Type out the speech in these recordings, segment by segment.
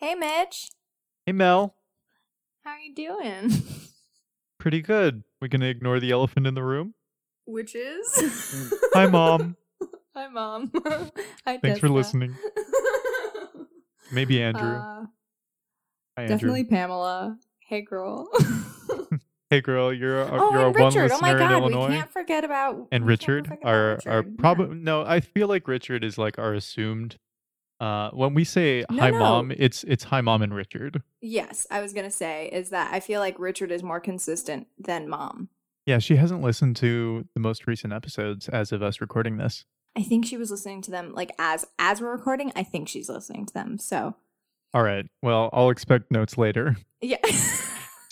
Hey, Mitch. Hey Mel, How are you doing? pretty good. We gonna ignore the elephant in the room? Which is? Hi mom. Hi, Mom. Hi, Thanks for listening. Maybe Andrew. Uh, Hi Andrew. Definitely Pamela. Hey, girl. Hey girl, you're a, oh, you're a one Richard. listener Oh my in God, Illinois. we can't forget about and Richard forget about are are Richard. probably Yeah. no. I feel like Richard is like our assumed. Uh, when we say No, hi no. mom, it's it's hi mom and Richard. yes, I was gonna say is that I feel like Richard is more consistent than mom. Yeah, she hasn't listened to the most recent episodes as of us recording this. I think she was listening to them like as as we're recording. I think she's listening to them. So All right. Well, I'll expect notes later. yeah.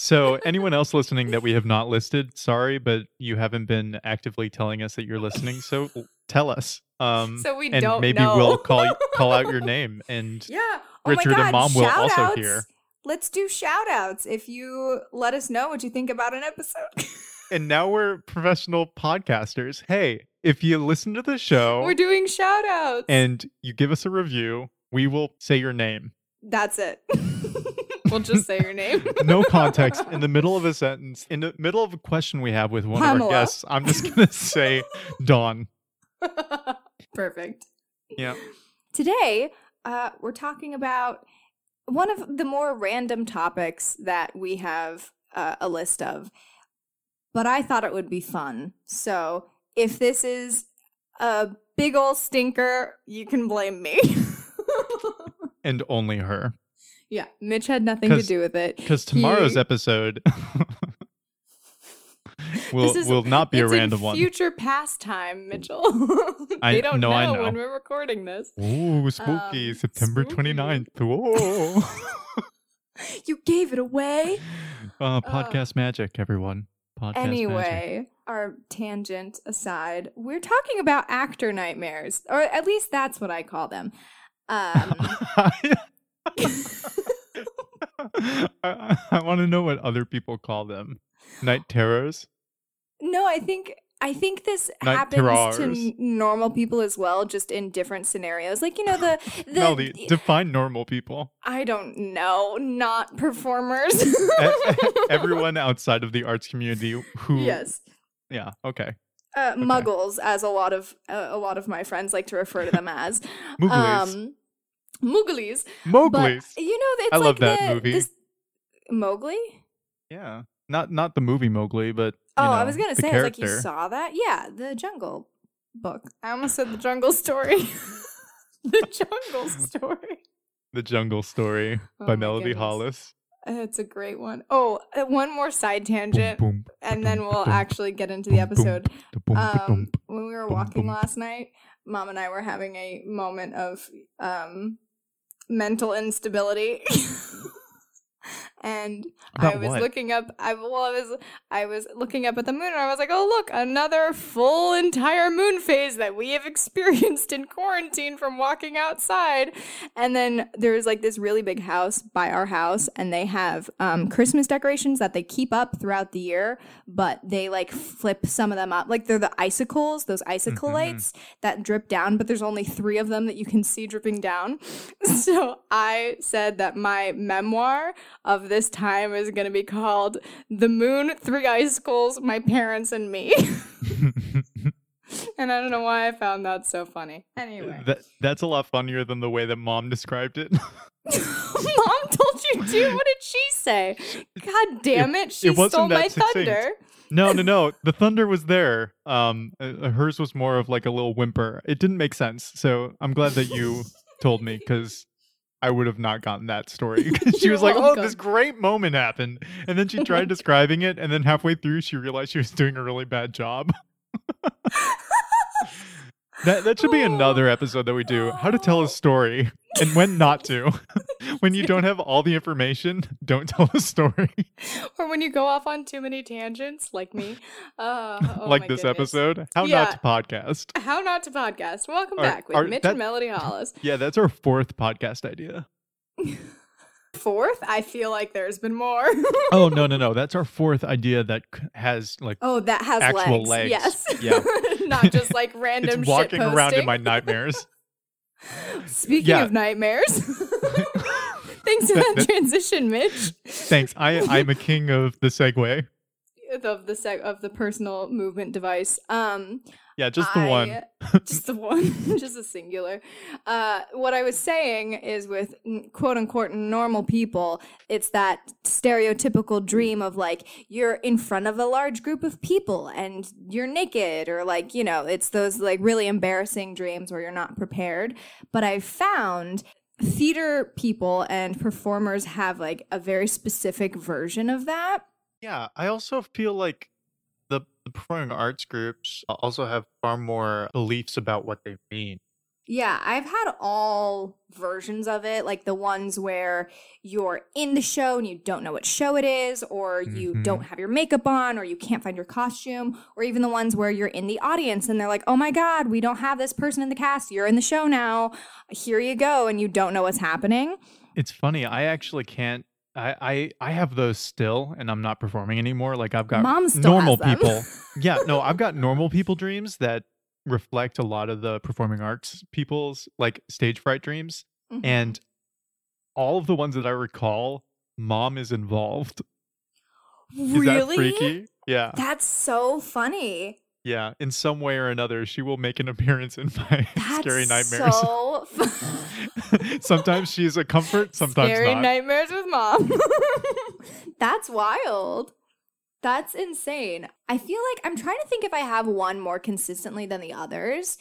So, anyone else listening that we have not listed, sorry, but you haven't been actively telling us that you're listening. So, tell us. Um, so we and don't maybe know. we'll call call out your name. And yeah. Oh Richard and Mom will also hear. Let's do shout outs if you let us know what you think about an episode. and now we're professional podcasters. Hey, if you listen to the show We're doing shout outs. and you give us a review, we will say your name. that's it. we'll just say your name. No context in the middle of a sentence, in the middle of a question we have with one of our guests. I'm just gonna say Dawn. Perfect. Yeah. Today, uh, we're talking about one of the more random topics that we have uh, a list of, but I thought it would be fun. So if this is a big ol' stinker, you can blame me. And only her. yeah, Mitch had nothing to do with it. Because tomorrow's He- episode will This is- will not be a random one. Future past-time, Mitchell. I- they don't no, know, I know. when we're recording this. Ooh, spooky. Um, September spooky. 29th. Whoa. You gave it away. uh, podcast magic, everyone. Podcast magic. Anyway, our tangent aside, we're talking about actor nightmares, or at least that's what I call them. Um, I, I want to know what other people call them. Night terrors. No, I think I think this Night happens to terrors. n- normal people as well, just in different scenarios. Like you know the the Melody, define normal people. I don't know, not performers. Everyone outside of the arts community who. yes. Yeah. Okay. Uh, muggles, as a lot of uh, a lot of my friends like to refer to them as. Mowgli's. Um, Mowgli's. Mowgli's. But you know, it's I like love that the- movie. this- Mowgli. Yeah. Not not the movie Mowgli, but you Oh, I was gonna say, I was like, you saw that? Yeah, the Jungle Book. I almost said the Jungle Story. the Jungle Story. The Jungle Story Oh by Melody goodness. Hollis. It's a great one. Oh, uh, one more side tangent, Boom, boom, and then we'll ba-dum, actually get into the boom, boom, episode. da-boom, Um, when we were walking boom. last night, Mom and I were having a moment of um, mental instability. and I was what? looking up I well I was I was looking up at the moon and I was like, "Oh, look, another full entire moon phase that we have experienced in quarantine from walking outside." And then there's like this really big house by our house and they have um, Christmas decorations that they keep up throughout the year, but they like flip some of them up. Like they're the icicles, those icicle Mhm. lights that drip down, but there's only 3 of them that you can see dripping down. So I said that my memoir of this time is going to be called The Moon, Three Icicles, My Parents, and Me. and I don't know why I found that so funny. Anyway, that that's a lot funnier than the way that mom described it. mom told you to. What did she say? God damn it. She it stole my succinct. thunder. no, no, no. The thunder was there. Um, uh, hers was more of like a little whimper. It didn't make sense. So I'm glad that you told me because I would have not gotten that story. she was like, "Oh, this great moment happened," and then she tried describing it, and then halfway through, she realized she was doing a really bad job. That that should be another episode that we do. How to tell a story. and when not to. when you don't have all the information, don't tell a story or when you go off on too many tangents, like me. Uh, oh like this goodness. episode. How Yeah. not to podcast. How not to podcast. Welcome Our- back with our- Mitch that- and Melody Hollis. Yeah, that's our fourth podcast idea. Fourth, I feel like there's been more. Oh no, no, no. That's our fourth idea that has like oh, that has Actual legs. legs. Yes. Yeah. Not just like random it's walking shit around in my nightmares. Speaking Yeah. of nightmares. Thanks for That- that, that- transition, Mitch. Thanks. I I'm a king of the segue. Of the sec- of the personal movement device. Um Yeah, just the one. Just the one, just a singular. Uh, what I was saying is with quote unquote normal people, it's that stereotypical dream of like you're in front of a large group of people and you're naked, or like, you know, it's those like really embarrassing dreams where you're not prepared. But I found theater people and performers have like a very specific version of that. Yeah, I also feel like the, the performing arts groups also have far more beliefs about what they mean. Yeah, I've had all versions of it, like the ones where you're in the show and you don't know what show it is, or you Mhm. don't have your makeup on, or you can't find your costume, or even the ones where you're in the audience and they're like, oh my God, we don't have this person in the cast. You're in the show now. Here you go. And you don't know what's happening. It's funny. I actually can't. I, I I have those still, and I'm not performing anymore. Like I've got Mom normal people. yeah, no, I've got normal people dreams that reflect a lot of the performing arts people's like stage fright dreams, Mhm. and all of the ones that I recall, mom is involved. Is really? that freaky? Yeah, That's so funny. Yeah. In some way or another, she will make an appearance in my That's scary nightmares. so fun. sometimes she's a comfort, sometimes Scary not. nightmares with mom. That's wild. That's insane. I feel like I'm trying to think if I have one more consistently than the others.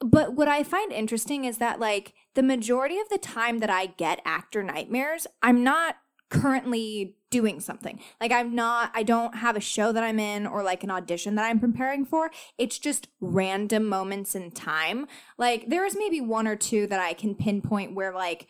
But what I find interesting is that, like, the majority of the time that I get actor nightmares, I'm not currently doing something. Like, I'm not, I don't have a show that I'm in or like an audition that I'm preparing for. It's just random moments in time. Like, there is maybe one or two that I can pinpoint where, like,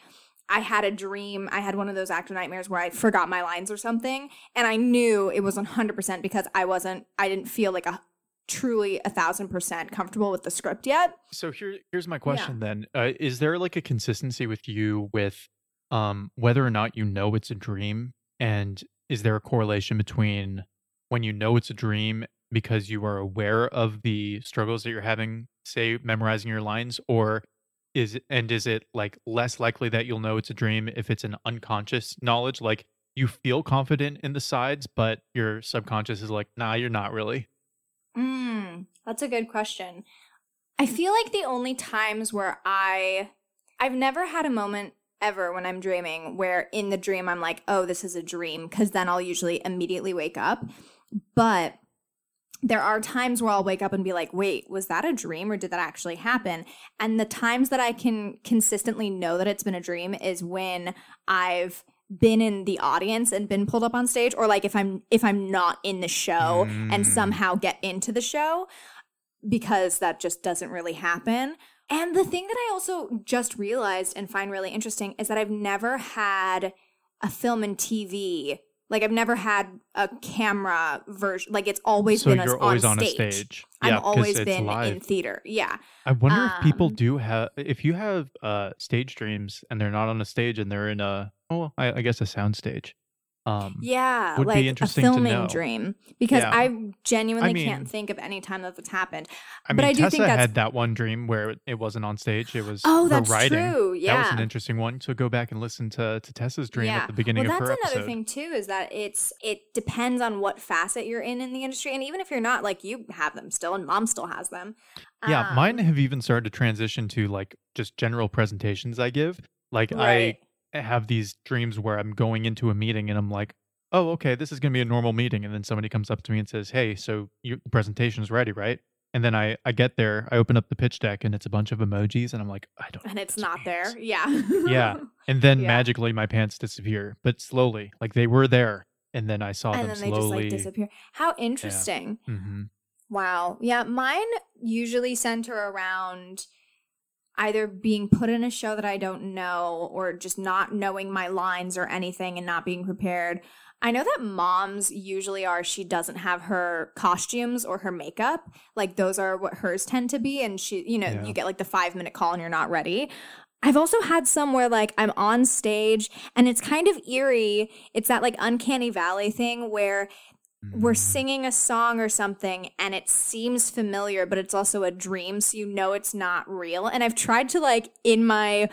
I had a dream. I had one of those actor nightmares where I forgot my lines or something, and I knew it was 100% because I wasn't, I didn't feel like a truly a thousand percent comfortable with the script yet. So here, here's my question then: uh, Is there like a consistency with you with um, whether or not you know it's a dream, and is there a correlation between when you know it's a dream because you are aware of the struggles that you're having, say memorizing your lines, or is it, and is it like less likely that you'll know it's a dream if it's an unconscious knowledge, like you feel confident in the sides, but your subconscious is like, nah, you're not really. Mm, that's a good question. I feel like the only times where I I've never had a moment ever when I'm dreaming where in the dream I'm like, "Oh, this is a dream," cuz then I'll usually immediately wake up. But there are times where I'll wake up and be like, "Wait, was that a dream or did that actually happen?" And the times that I can consistently know that it's been a dream is when I've been in the audience and been pulled up on stage or like if I'm if I'm not in the show and Mm. somehow get into the show because that just doesn't really happen. And the thing that I also just realized and find really interesting is that I've never had a film and TV. Like I've never had a camera version. Like it's always so been you're a, always on on, stage. a stage. I've always been live. in theater. Yeah. I wonder if people Um, do have if you have uh stage dreams and they're not on a stage and they're in a oh I, I guess a sound stage. Um Yeah, would be like interesting a filming dream because Yeah. I genuinely mean- can't think of any time that that's happened. I but mean I do Tessa think that's- had that one dream where it- it wasn't on stage. It was Oh, that's writing. true. Yeah, That was an interesting one. So go back and listen to to Tessa's dream at the beginning well, of her that's another thing too is that it's it depends on what facet you're in in the industry, and even if you're not, like you have them still, and mom still has them. Yeah, mine Um, have even started to transition to like just general presentations I give. Like right. I have these dreams where I'm going into a meeting and I'm like, "Oh, okay, this is going to be a normal meeting." And then somebody comes up to me and says, "Hey, so your presentation's ready, right?" And then I I get there, I open up the pitch deck and it's a bunch of emojis and I'm like, "I don't and it's not there. Yeah, Yeah. And then Yeah. magically my pants disappear, but slowly. Like they were there and then I saw and them then they just slowly. like disappear. How interesting. hmm Wow. Yeah, mine usually center around either being put in a show that I don't know or just not knowing my lines or anything and not being prepared. I know that moms usually are she doesn't have her costumes or her makeup. Like those are what hers tend to be and she you know, Yeah. you get like the 5 minute call and you're not ready. I've also had some where like I'm on stage and it's kind of eerie. It's that like uncanny valley thing where we're Mm. singing a song or something and it seems familiar but it's also a dream so you know it's not real and i've tried to like in my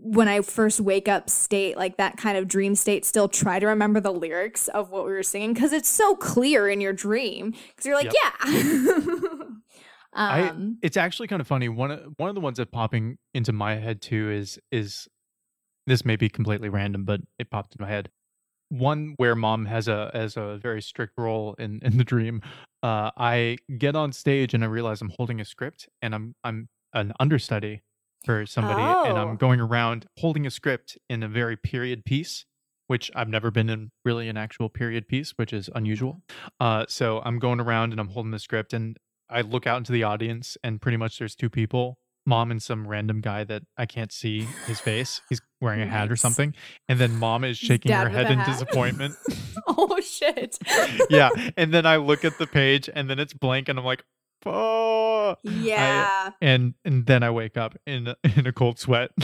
when i first wake up state like that kind of dream state still try to remember the lyrics of what we were singing because it's so clear in your dream because you're like yeah I- um it's actually kind of funny. One of one of the ones that popping into my head too is is this may be completely random, but it popped in my head. One where mom has a has a very strict role in in the dream. Uh, I get on stage and I realize I'm holding a script and I'm I'm an understudy for somebody and Oh. I'm going around holding a script in a very period piece, which I've never been in really an actual period piece, which is unusual. Uh, so I'm going around and I'm holding the script, and I look out into the audience, and pretty much there's two people, mom and some random guy that I can't see his face. He's wearing a hat or something, and then mom is shaking dad her head in disappointment. oh shit yeah, and then I look at the page, and then it's blank, and I'm like, "Oh!" yeah And and then I wake up in a- in a cold sweat.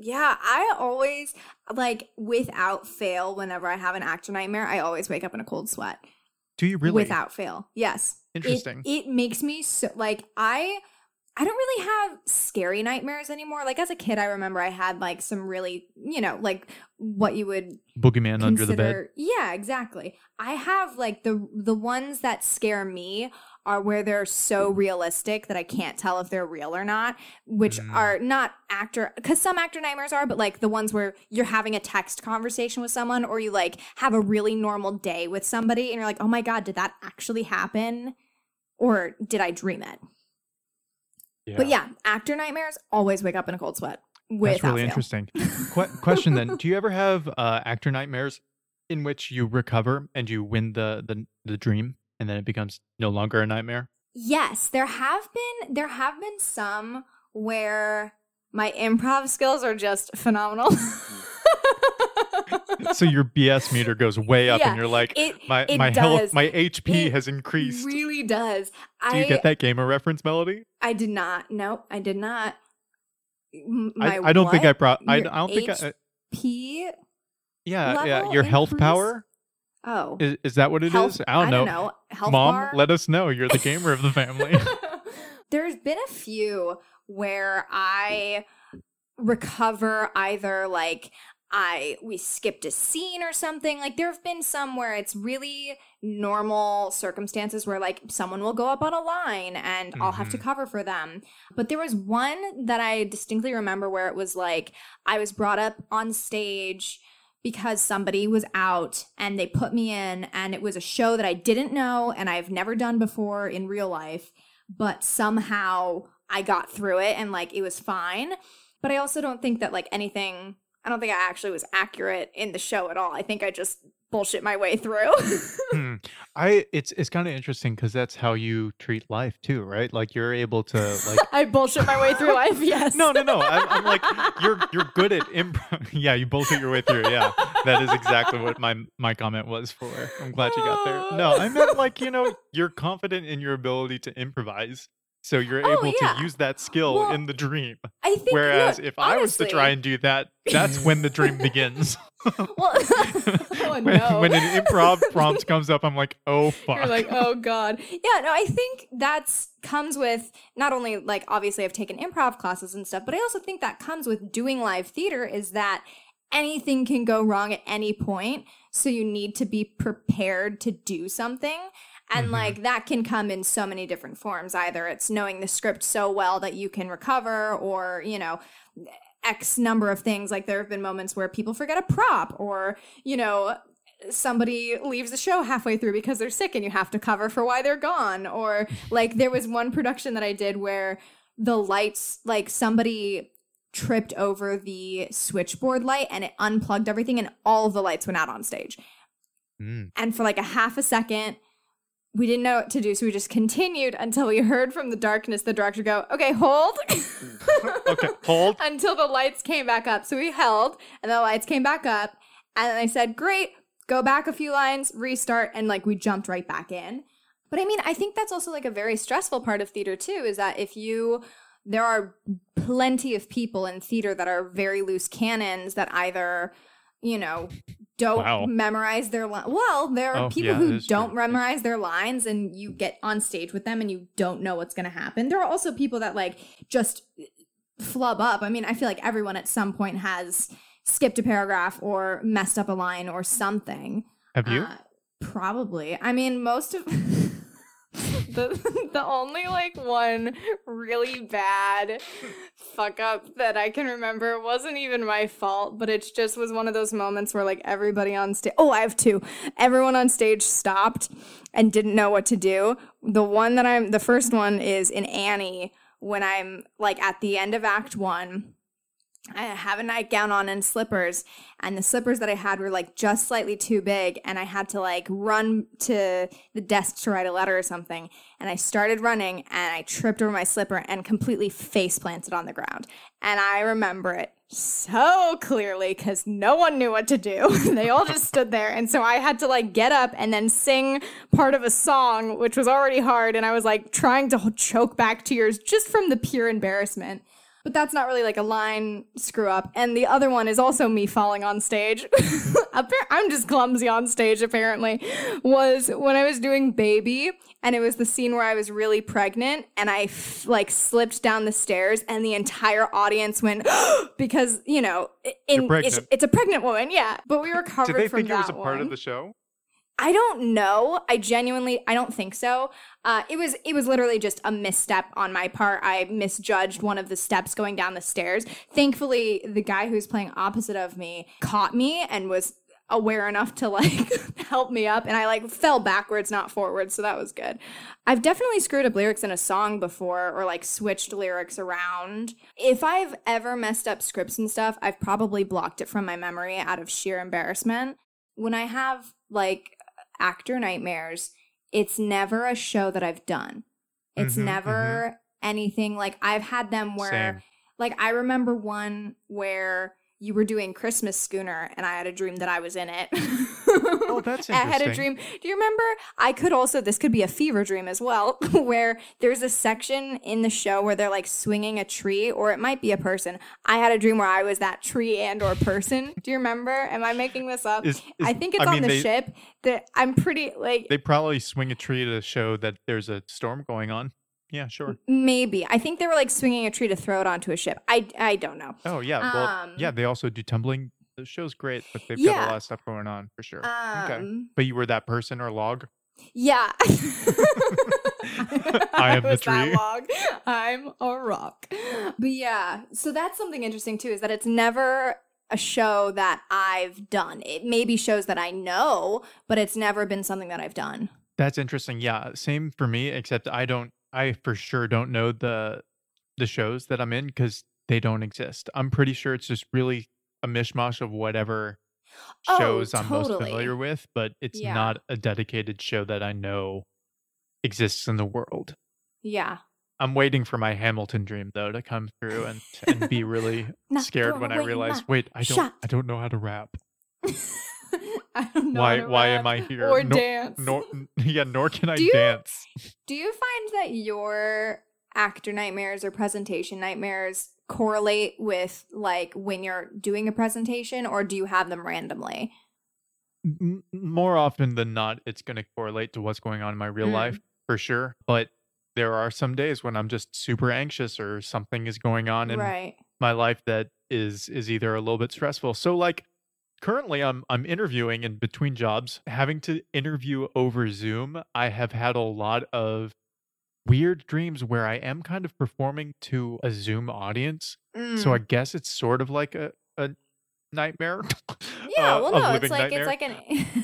Yeah, I always like without fail whenever I have an actor nightmare, I always wake up in a cold sweat. Do you really? Without fail. Yes. It- Interesting. It, makes me so like I I don't really have scary nightmares anymore. Like as a kid, I remember I had like some really, you know, like what you would Boogeyman under the bed. Yeah, exactly. I have like the the ones that scare me are where they're so realistic that I can't tell if they're real or not, which Mm. are not actor cuz some actor nightmares are, but like the ones where you're having a text conversation with someone or you like have a really normal day with somebody and you're like, "Oh my god, did that actually happen?" Or did I dream it? But yeah, actor nightmares always wake up in a cold sweat. That's really fail. interesting. Que- question then: Do you ever have uh, actor nightmares in which you recover and you win the, the the dream, and then it becomes no longer a nightmare? Yes, there have been there have been some where my improv skills are just phenomenal. so your BS meter goes way up, Yeah, and you're like, it my it my does. health, my HP It has increased. really does. Do you I get that gamer reference melody? I did not. No, I did not. My I don't think I brought. I, I don't think. I, uh P. yeah, yeah. Your health increase? power Oh, is, is that what it is? health, I don't know. know. Health Mom, bar? let us know. You're the gamer of the family. There's been a few where I recover either like I we skipped a scene or something. Like there have been some where it's really normal circumstances where like someone will go up on a line and I'll have to Mhm. cover for them. But there was one that I distinctly remember where it was like I was brought up on stage because somebody was out and they put me in and it was a show that I didn't know and I've never done before in real life but somehow I got through it and like it was fine but I also don't think that like anything I don't think I actually was accurate in the show at all I think I just bullshit my way through Hmm. I it's it's kind of interesting because that's how you treat life too, right? Like you're able to like. I bullshit my way through life yes No, no, no. I'm, I'm like you're you're good at improv. yeah, you bullshit your way through. Yeah, that is exactly what my my comment was for. I'm glad you got there. No, I meant like you know you're confident in your ability to improvise, so you're Oh, able yeah. to use that skill Well, in the dream. I think Whereas no, if I was to try and do that, that's when the dream begins. well oh when, no when an improv prompt comes up, I'm like, oh fuck. You're like, oh god. Yeah, no, I think that's comes with not only like obviously I've taken improv classes and stuff, but I also think that comes with doing live theater is that anything can go wrong at any point, so you need to be prepared to do something. And Mhm. like that can come in so many different forms. Either it's knowing the script so well that you can recover or, you know, X number of things. Like there have been moments where people forget a prop or, you know, somebody leaves the show halfway through because they're sick and you have to cover for why they're gone or like there was one production that I did where the lights like somebody tripped over the switchboard light and it unplugged everything and all the lights went out on stage Mm. and for like a half a second we didn't know what to do, so we just continued until we heard from the darkness the director go, "Okay, hold." okay, hold. until the lights came back up. So we held, and the lights came back up, and then I said, "Great, go back a few lines, restart," and like we jumped right back in. But I mean, I think that's also like a very stressful part of theater too. Is that if you there are plenty of people in theater that are very loose cannons that either you know don't Wow. memorize their li- well there are Oh, people yeah, who don't true. memorize their lines and you get on stage with them and you don't know what's going to happen there are also people that like just flub up i mean i feel like everyone at some point has skipped a paragraph or messed up a line or something Have you? uh, probably. I mean, most of the the only like one really bad fuck up that I can remember wasn't even my fault, but it just was one of those moments where like everybody on stage. Oh, I have two. Everyone on stage stopped and didn't know what to do. The one that I'm the first one is in Annie when I'm like at the end of Act One. I have a nightgown on and slippers, and the slippers that I had were like just slightly too big, and I had to like run to the desk to write a letter or something. And I started running, and I tripped over my slipper and completely face planted on the ground. And I remember it so clearly because no one knew what to do. they all just stood there, and so I had to like get up and then sing part of a song, which was already hard, and I was like trying to choke back tears just from the pure embarrassment but that's not really like a line screw up. And the other one is also me falling on stage. I'm just clumsy on stage, apparently. Was when I was doing Baby, and it was the scene where I was really pregnant, and I f- like slipped down the stairs, and the entire audience went because you know, in it's, it's a pregnant woman, yeah. But we were covered Did they from think it was a part of the show? I don't know. I genuinely, I don't think so. Uh, it was, it was literally just a misstep on my part. I misjudged one of the steps going down the stairs. Thankfully, the guy who's playing opposite of me caught me and was aware enough to like help me up and I like fell backwards not forwards so that was good. I've definitely screwed up lyrics in a song before or like switched lyrics around. If I've ever messed up scripts and stuff, I've probably blocked it from my memory out of sheer embarrassment. When I have like actor nightmares, it's never a show that I've done. It's Mhm, never anything like I've had them where Same. like I remember one where you were doing Christmas Schooner and I had a dream that I was in it. Oh, that's I had a dream. Do you remember? I could also this could be a fever dream as well where there's a section in the show where they're like swinging a tree or it might be a person. I had a dream where I was that tree and or person. Do you remember? Am I making this up? Is- I think it's I on mean, the they- ship that I'm pretty like They probably swing a tree to show that there's a storm going on. Yeah, sure. maybe. I think they were like swinging a tree to throw it onto a ship. I I don't know. Oh yeah, well, Um, yeah. They also do tumbling. The show's great, but they've got Yeah. a lot of stuff going on for sure. okay, Um, but you were that person or log? Yeah. I am the tree. I'm a rock. But yeah, so that's something interesting too is that it's never a show that I've done. It may be shows that I know, but it's never been something that I've done. That's interesting. Yeah, same for me. Except I don't. I for sure don't know the the shows that I'm in because they don't exist. I'm pretty sure it's just really a mishmash of whatever Oh, shows I'm most familiar with, but it's Yeah. not a dedicated show that I know exists in the world. Yeah. I'm waiting for my Hamilton dream though to come through and and be really scared when I realize, wait, I don't shot. I don't know how to rap. I don't know. Why why am I here? Or Nor- dance. Nor yeah, nor can I Do you- dance. Do you find that your actor nightmares or presentation nightmares correlate with like when you're doing a presentation or do you have them randomly? More often than not, it's going to correlate to what's going on in my real Mm. life for sure. But there are some days when I'm just super anxious or something is going on in Right. my life that is is either a little bit stressful. So like currently I'm I'm interviewing in between jobs, having to interview over Zoom. I have had a lot of weird dreams where I am kind of performing to a Zoom audience. So I Mm. guess it's sort of like a a nightmare. yeah, uh, well no, it's like nightmare it's like an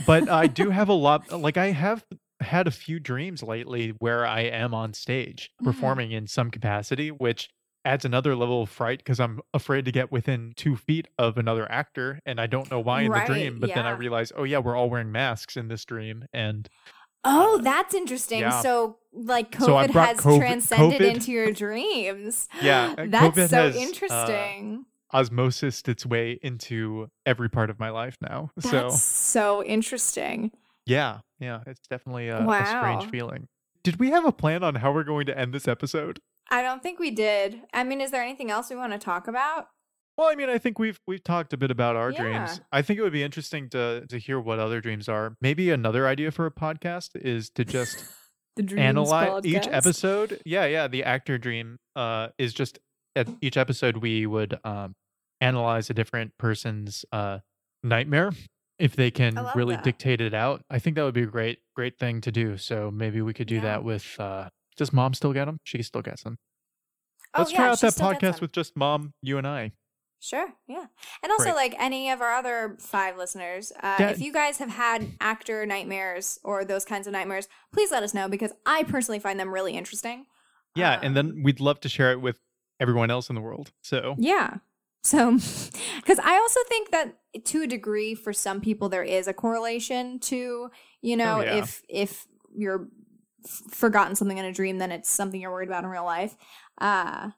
but I do have a lot like I have had a few dreams lately where I am on stage Mm. performing in some capacity, which adds another level of fright because I'm afraid to get within two feet of another actor and I don't know why in Right, the dream, but then I realize, oh yeah, we're all wearing masks in this dream and Oh, Uh, that's interesting. yeah. So, like, COVID So has COVID transcended COVID. into your dreams. Yeah, uh, that's COVID so has, uh, interesting. osmosis its way into every part of my life now. that's so so interesting. yeah, yeah, it's definitely a, a strange feeling. Did we have a plan on how we're going to end this episode? I don't think we did. I mean, is there anything else we want to talk about? Well, I mean, I think we've we've talked a bit about our Yeah. dreams. I think it would be interesting to to hear what other dreams are. Maybe another idea for a podcast is to just The dreams analyze each episode. Yeah, yeah, the actor dream uh is just at each episode we would um analyze a different person's uh nightmare if they can really that. dictate it out. I think that would be a great great thing to do. So maybe we could do Yeah. that with uh does mom still get them? She still gets them. Oh, Let's yeah, try out that podcast with just mom, you and I. Sure, yeah. And also, Great. like any of our other five listeners, uh, Yeah. if you guys have had actor nightmares or those kinds of nightmares, please let us know because I personally find them really interesting. Yeah, and Um, then we'd love to share it with everyone else in the world. So Yeah. So, because I also think that to a degree, for some people, there is a correlation to, you know, Oh, yeah. if if you're f- forgotten something in a dream, then it's something you're worried about in real life. Uh,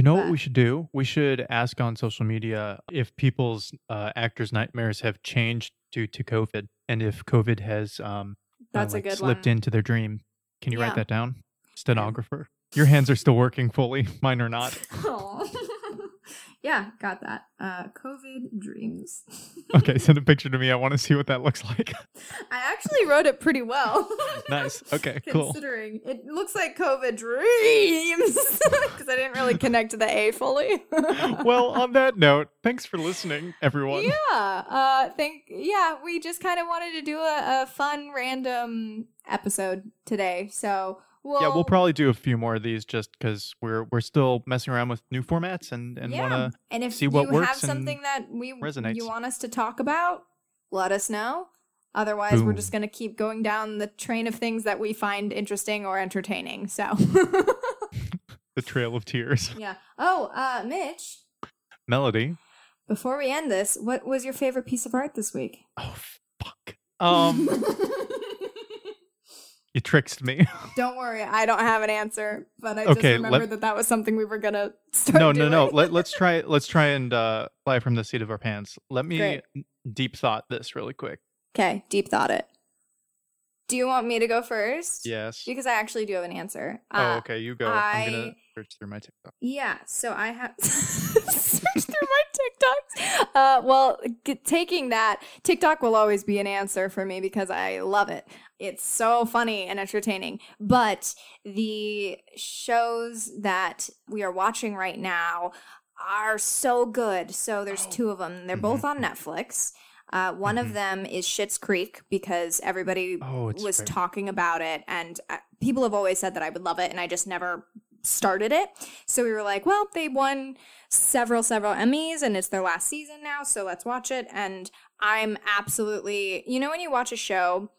You know what we should do? We should ask on social media if people's uh, actors' nightmares have changed due to COVID, and if COVID has um, uh, like, a good slipped one. into their dream. Can you Yeah. write that down, stenographer? Your hands are still working fully. Mine are not. Yeah, got that. Uh, COVID dreams. Okay, send a picture to me. I want to see what that looks like. I actually wrote it pretty well. nice. Okay, cool. Considering it looks like COVID dreams because I didn't really connect to the A fully. well, on that note, thanks for listening, everyone. yeah, uh, think yeah, we just kind of wanted to do a, a fun random episode today, so we'll yeah, we'll probably do a few more of these just because we're we're still messing around with new formats and and yeah. want to and if see what you have works and something that we resonates. you want us to talk about, let us know. Otherwise, we're just gonna keep going down the train of things that we find interesting or entertaining. So. the Trail of Tears. Yeah. Oh, uh, Mitch, Melody. before we end this, what was your favorite piece of art this week? Oh fuck. Um, you tricked me. don't worry, I don't have an answer, but I just remember let- that that was something we were gonna start. no, no, no. Let, let's try. Let's try and uh, fly from the seat of our pants. Let me Great. deep thought this really quick. Okay, deep thought it. Do you want me to go first? Yes. Because I actually do have an answer. oh, Uh, okay. You go. I'm gonna search through my TikTok. Yeah, so I have search through my TikToks. Uh, well, g- taking that TikTok will always be an answer for me because I love it. It's so funny and entertaining. But the shows that we are watching right now are so good. So there's Oh. two of them. They're both on Netflix. Uh, one Mhm. of them is Schitt's Creek because everybody Oh, was great. talking about it and uh, people have always said that I would love it and I just never started it. So we were like, well, they won several several Emmys and it's their last season now, so let's watch it and I'm absolutely, you know when you watch a show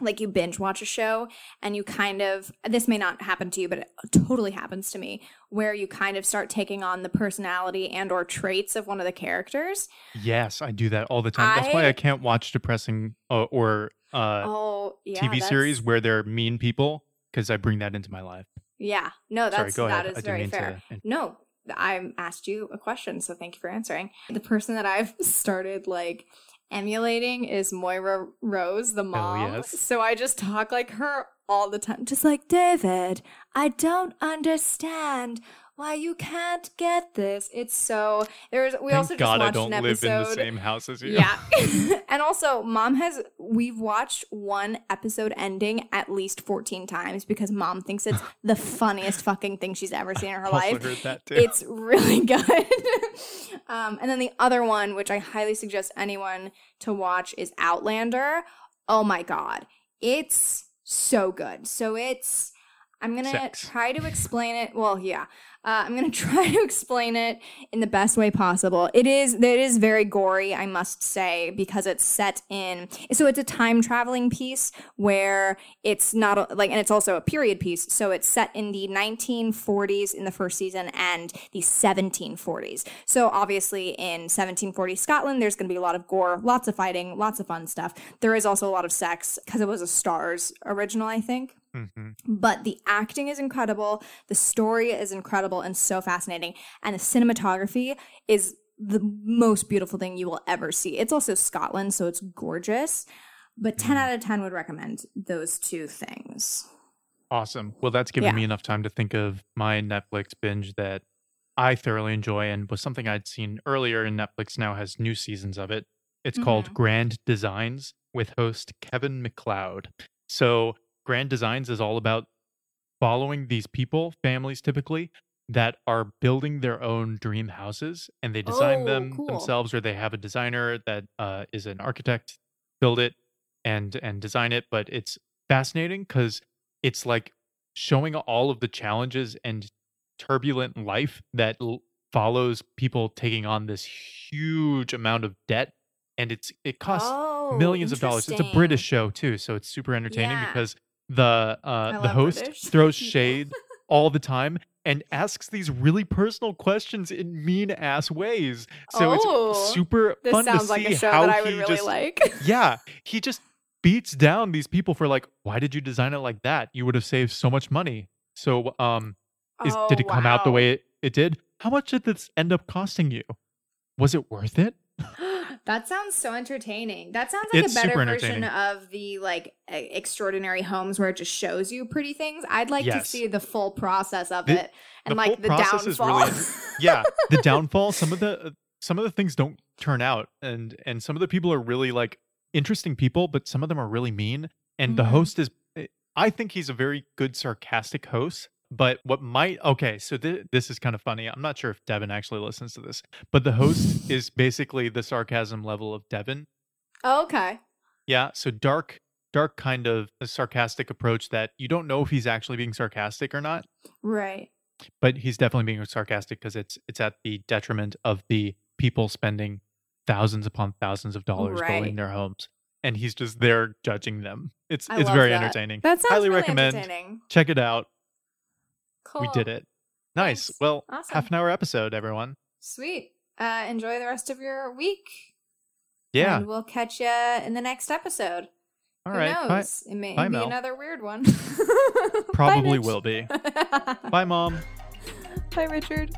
like you binge watch a show and you kind of this may not happen to you but it totally happens to me where you kind of start taking on the personality and or traits of one of the characters Yes, I do that all the time. That's why I- I can't watch depressing uh, or uh, oh yeah TV series where they're mean people because I bring that into my life. yeah no Sorry, that's go that is I very fair to. No, I asked you a question, so thank you for answering. The person that I've started like emulating is Moira Rose, the oh, mom. Oh, yes. So I just talk like her all the time, just like David. I don't understand why you can't get this. It's so there's. We Thank also just God I watched don't an live in the same house as you. Yeah. and also, mom has, we've watched one episode ending at least 14 times because mom thinks it's the funniest fucking thing she's ever seen in her also life. heard that too. It's really good. um, and then the other one, which I highly suggest anyone to watch, is Outlander. Oh my God. It's so good. So it's, I'm going to Sex. try to explain it. Well, yeah. Uh, I'm gonna try to explain it in the best way possible. It is it is very gory, I must say, because it's set in. So it's a time traveling piece where it's not like, and it's also a period piece. So it's set in the 1940s in the first season and the 1740s. So obviously in 1740 Scotland, there's gonna be a lot of gore, lots of fighting, lots of fun stuff. There is also a lot of sex because it was a Starz original, I think. Mm-hmm. But the acting is incredible, the story is incredible and so fascinating, and the cinematography is the most beautiful thing you will ever see. It's also Scotland, so it's gorgeous. But 10 out of 10 would recommend those two things. Awesome. Well, that's given Yeah. me enough time to think of my Netflix binge that I thoroughly enjoy and was something I'd seen earlier, and Netflix now has new seasons of it. It's called Mhm. Grand Designs with host Kevin McCloud. So, Grand Designs is all about following these people, families typically, that are building their own dream houses and they design Oh, them cool. themselves or they have a designer that uh, is an architect build it and and design it but it's fascinating because it's like showing all of the challenges and turbulent life that l- follows people taking on this huge amount of debt and it's it costs Oh, millions of dollars it's a british show too so it's super entertaining Yeah. because the uh the host British throws people. shade all the time and asks these really personal questions in mean ass ways so Oh, it's super This fun sounds to like see a show how that I would he really just like. yeah, he just beats down these people for like, why did you design it like that? You would have saved so much money. So, um, is Oh, did it come out the way it, it did? How much did this end up costing you? Was it worth it? that sounds so entertaining. That sounds like It's a better version of the like extraordinary homes where it just shows you pretty things. I'd like to see the full process of The- it and the like the downfall. really Yeah, the downfall. Some of the uh, some of the things don't turn out, and and some of the people are really like interesting people, but some of them are really mean. And the Mhm. host is, eh, I think he's a very good sarcastic host. But what might okay, so th- this is kind of funny. I'm not sure if Devin actually listens to this, but the host is basically the sarcasm level of Devin. Oh, okay. Yeah, so dark, dark kind of a sarcastic approach that you don't know if he's actually being sarcastic or not Right. but he's definitely being sarcastic because it's it's at the detriment of the people spending thousands upon thousands of dollars Right. building their homes and he's just there judging them it's I it's very that. entertaining That sounds highly really recommend entertaining. check it out Cool. we did it nice Thanks. well Awesome. half an hour episode everyone Sweet. Uh, enjoy the rest of your week. yeah And we'll catch you in the next episode. all Who right knows? bye. It may Bye, be Mel. another weird one. probably Mitch. will be bye mom Bye, Richard.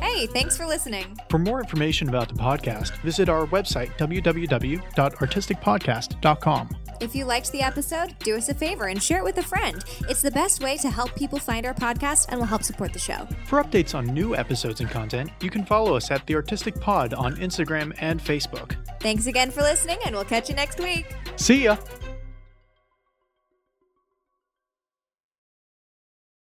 Hey, thanks for listening. For more information about the podcast, visit our website, www.artisticpodcast.com. If you liked the episode, do us a favor and share it with a friend. It's the best way to help people find our podcast and will help support the show. For updates on new episodes and content, you can follow us at The Artistic Pod on Instagram and Facebook. Thanks again for listening, and we'll catch you next week. See ya!